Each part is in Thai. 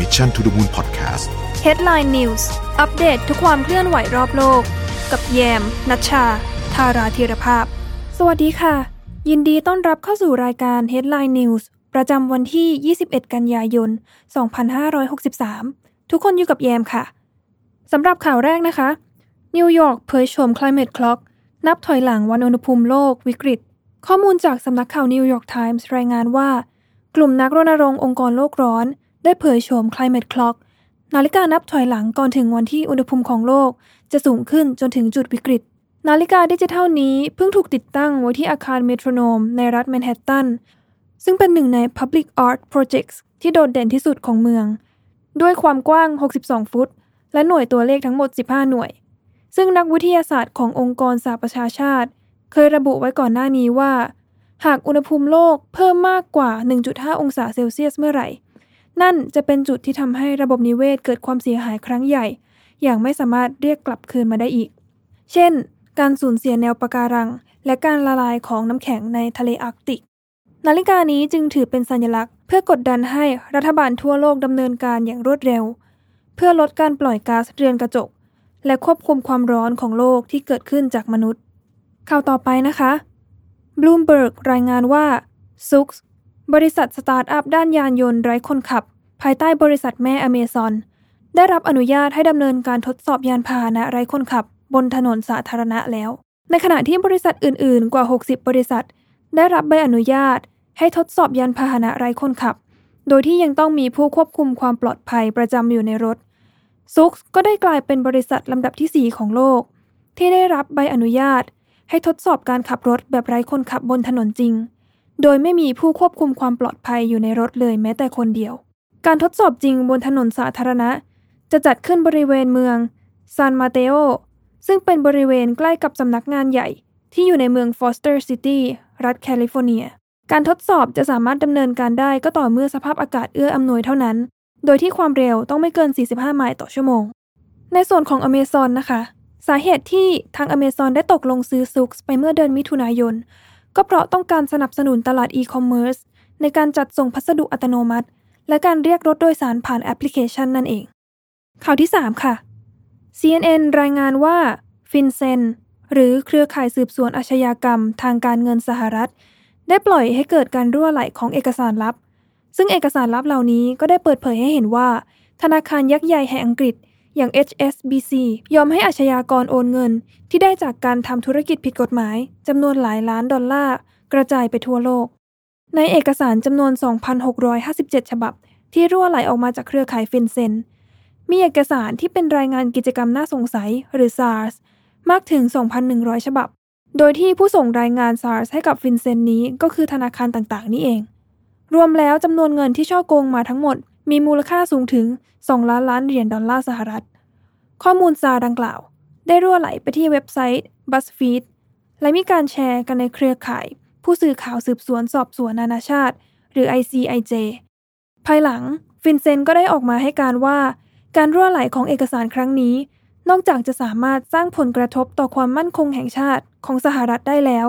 Mission to the Moon Podcast Headline News อัปเดตทุกความเคลื่อนไหวรอบโลก กับแยมนัชชา ธาราธีรภาพ สวัสดีค่ะ ยินดีต้อนรับเข้าสู่รายการ Headline News ประจำวันที่ 21 กันยายน 2563 ทุกคนอยู่กับแยมค่ะสำหรับข่าวแรกนะคะ นิวยอร์กเผยโฉม Climate Clock นับถอยหลังวันอุณหภูมิโลกวิกฤต ข้อมูลจากสำนักข่าวนิวยอร์กไทมส์รายงานว่า กลุ่มนักรณรงค์องค์กรโลกร้อน ได้เผยโฉม Climate Clock นาฬิกานับถอยหลังก่อนถึงวันที่อุณหภูมิของโลก จะสูงขึ้นจนถึงจุดวิกฤต นาฬิกาดิจิทัลนี้เพิ่งถูกติดตั้งไว้ที่อาคารเมโทรโนมในรัฐแมนฮัตตัน ซึ่งเป็นหนึ่งใน Public Art Projects ที่โดดเด่นที่สุดของเมือง ด้วยความกว้าง 62 ฟุต และหน่วยตัวเลขทั้งหมด 15 หน่วย ซึ่งนักวิทยาศาสตร์ขององค์กรสหประชาชาติ เคยระบุไว้ก่อนหน้านี้ว่า หากอุณหภูมิโลกเพิ่มมากกว่า 1.5 องศาเซลเซียสเมื่อไหร่ นั่นจะเป็นจุดที่ทำให้ระบบนิเวศเกิดความเสียหายครั้งใหญ่ อย่างไม่สามารถเรียกกลับคืนมาได้อีก เช่น การสูญเสียแนวปะการัง และการละลายของน้ำแข็งในทะเลอาร์กติก นาฬิกานี้จึงถือเป็นสัญลักษณ์ เพื่อกดดันให้รัฐบาลทั่วโลกดำเนินการอย่างรวดเร็ว เพื่อลดการปล่อยก๊าซเรือนกระจก และควบคุมความร้อนของโลกที่เกิดขึ้นจากมนุษย์ข่าวต่อไปนะคะ Bloomberg รายงานว่า Zoox บริษัทสตาร์ทอัพด้านยานยนต์ไร้คนขับ ภายใต้บริษัทแม่อเมซอน ได้รับอนุญาตให้ดำเนินการทดสอบยานพาหนะไร้คนขับ บนถนนสาธารณะแล้ว ในขณะที่บริษัทอื่น ๆ กว่า 60 บริษัท ได้รับใบอนุญาต ให้ทดสอบยานพาหนะไร้คนขับ โดยที่ยังต้องมีผู้ควบคุมความปลอดภัยประจำอยู่ในรถZoox ก็ได้กลายเป็นบริษัทลำดับที่ 4 ของโลก ที่ได้รับใบอนุญาต ให้ทดสอบการขับรถแบบไร้คนขับบนถนนจริง โดยไม่มีผู้ควบคุมความปลอดภัยอยู่ในรถเลยแม้แต่คนเดียว การทดสอบจริงบนถนนสาธารณะ จะจัดขึ้นบริเวณเมืองซานมาเตโอซึ่งเป็นบริเวณใกล้กับสำนักงานใหญ่ ที่อยู่ในเมืองฟอสเตอร์ซิตี้รัฐแคลิฟอร์เนีย การทดสอบจะสามารถดำเนินการได้ก็ต่อเมื่อสภาพอากาศเอื้ออำนวยเท่านั้น โดยที่ความเร็วต้องไม่เกิน 45 ไมล์ต่อชั่วโมง ในส่วนของอเมซอนนะคะ สาเหตุที่ทางอเมซอนได้ตกลงซื้อ Zoox ไปเมื่อเดือนมิถุนายน ก็เพราะต้องการสนับสนุนตลาดอีคอมเมิร์ซในการจัดส่งพัสดุอัตโนมัติ และการเรียกรถโดยสารผ่านแอปพลิเคชันนั่นเอง ข่าวที่ 3 ค่ะ CNN รายงานว่า FinCEN หรือเครือข่ายสืบสวนอาชญากรรม ทางการเงินสหรัฐ ได้ปล่อยให้เกิดการรั่วไหลของเอกสารลับ ซึ่งเอกสารลับเหล่านี้ก็ได้เปิดเผยให้เห็นว่า ธนาคารยักษ์ใหญ่แห่งอังกฤษ อย่าง HSBC ยอมให้อาชญากรโอนเงิน ที่ได้จากการทำธุรกิจผิดกฎหมายจำนวนหลายล้านดอลลาร์ กระจายไปทั่วโลก ในเอกสารจำนวน 2,657 ฉบับ ที่รั่วไหลออกมาจากเครือข่ายฟินเซน มีเอกสารที่เป็นรายงานกิจกรรมน่าสงสัยหรือ SARS มากถึง 2,100 ฉบับ โดยที่ผู้ส่งรายงาน SARS ให้กับฟินเซนนี้ก็คือธนาคารต่างๆ นี่เอง รวมแล้วจำนวนเงินที่ช่อโกงมาทั้งหมด มีมูลค่าสูงถึง 2 ล้านล้านเหรียญดอลลาร์สหรัฐ ข้อมูลซาดังกล่าว ได้รั่วไหลไปที่เว็บไซต์ BuzzFeed และมีการแชร์กันในเครือข่าย ผู้สื่อข่าวสืบสวนสอบสวนนานาชาติ หรือ ICIJ ภายหลังฟินเซนก็ได้ออกมาให้การว่า การรั่วไหลของเอกสารครั้งนี้ นอกจากจะสามารถสร้างผลกระทบต่อความมั่นคงแห่งชาติของสหรัฐได้แล้ว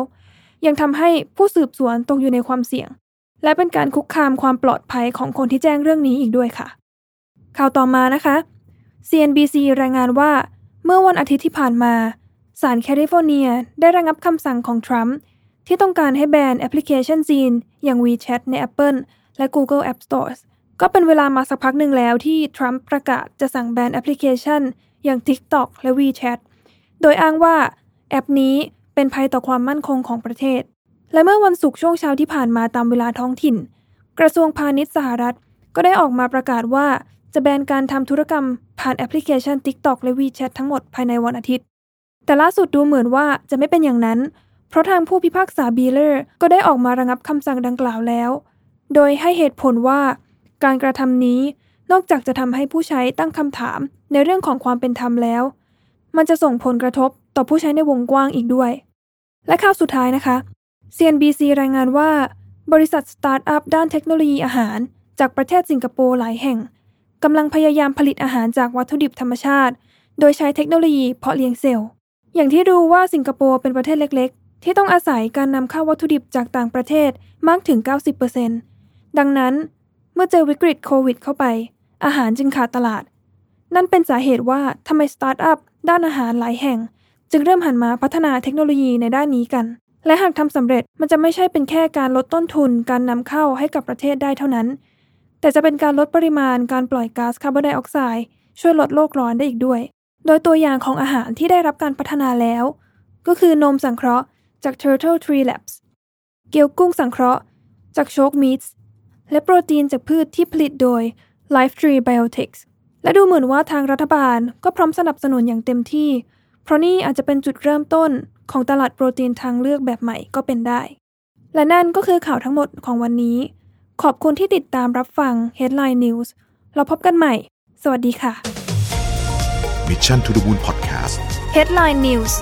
ยังทำให้ผู้สืบสวนตกอยู่ในความเสี่ยง และเป็นการคุกคามความปลอดภัยของคนที่แจ้งเรื่องนี้อีกด้วยค่ะ ข่าวต่อมานะคะ CNBC รายงานว่า เมื่อวันอาทิตย์ที่ผ่านมาศาลแคลิฟอร์เนียได้ระงับคำสั่งของทรัมป์ที่ต้องการให้แบนแอปพลิเคชันจีน อย่าง WeChat ใน Apple และ Google App Stores ก็เป็นเวลามาสักพักหนึ่งแล้วที่ทรัมป์ประกาศจะสั่งแบนแอปพลิเคชัน อย่าง TikTok และ WeChat โดยอ้างว่าแอปนี้เป็นภัยต่อความมั่นคงของประเทศ และเมื่อวันศุกร์ช่วงเช้าที่ผ่านมาตามเวลาท้องถิ่น กระทรวงพาณิชย์สหรัฐ ก็ได้ออกมาประกาศว่าจะแบนการทำธุรกรรมผ่านแอปพลิเคชัน TikTok และ WeChat ทั้งหมดภายในวันอาทิตย์ แต่ล่าสุดดูเหมือนว่าจะไม่เป็นอย่างนั้น เพราะทางผู้พิพากษาบีเลอร์ก็ได้ออกมาระงับคำสั่งดังกล่าวแล้ว โดยให้เหตุผลว่า การกระทำนี้นอกจากจะทำให้ผู้ใช้ตั้งคำถามในเรื่องของความเป็นธรรมแล้ว มันจะส่งผลกระทบต่อผู้ใช้ในวงกว้างอีกด้วย และข่าวสุดท้ายนะคะ CNBC รายงานว่า บริษัทสตาร์ทอัพด้านเทคโนโลยีอาหาร จากประเทศสิงคโปร์หลายแห่งกำลังพยายามผลิตอาหารจากวัตถุดิบธรรมชาติ โดยใช้เทคโนโลยีเพาะเลี้ยงเซลล์ อย่างที่รู้ว่าสิงคโปร์เป็นประเทศเล็ก ๆ ที่ต้องอาศัยการนำเข้าวัตถุดิบจากต่างประเทศมากถึง 90%ดังนั้น เมื่อเจอวิกฤตโควิด เข้าไป อาหารจึงขาดตลาด นั่นเป็นสาเหตุว่าทำไมสตาร์ทอัพด้านอาหารหลายแห่ง จึงเริ่มหันมาพัฒนาเทคโนโลยีในด้านนี้กัน และหากทำสำเร็จมันจะไม่ใช่เป็นแค่การลดต้นทุนการนำเข้าให้กับประเทศได้เท่านั้น แต่จะเป็นการลดปริมาณการปล่อยก๊าซคาร์บอนไดออกไซด์ช่วยลดโลกร้อนได้อีกด้วย โดยตัวอย่างของอาหารที่ได้รับการพัฒนาแล้ว ก็คือนมสังเคราะห์จาก Turtle Tree Labs เกี๊ยวกุ้งสังเคราะห์จาก Choke Meats และโปรตีนจากพืชที่ผลิตโดย Lifetree Biotics และดูเหมือนว่าทางรัฐบาลก็พร้อมสนับสนุนอย่างเต็มที่ เพราะนี่อาจจะเป็นจุดเริ่มต้น ของตลาดโปรตีนทางเลือกแบบใหม่ก็เป็นได้ และนั่นก็คือข่าวทั้งหมดของวันนี้ ขอบคุณที่ติดตามรับฟัง Headline News เราพบกันใหม่ สวัสดีค่ะ Mission to the Moon Podcast Headline News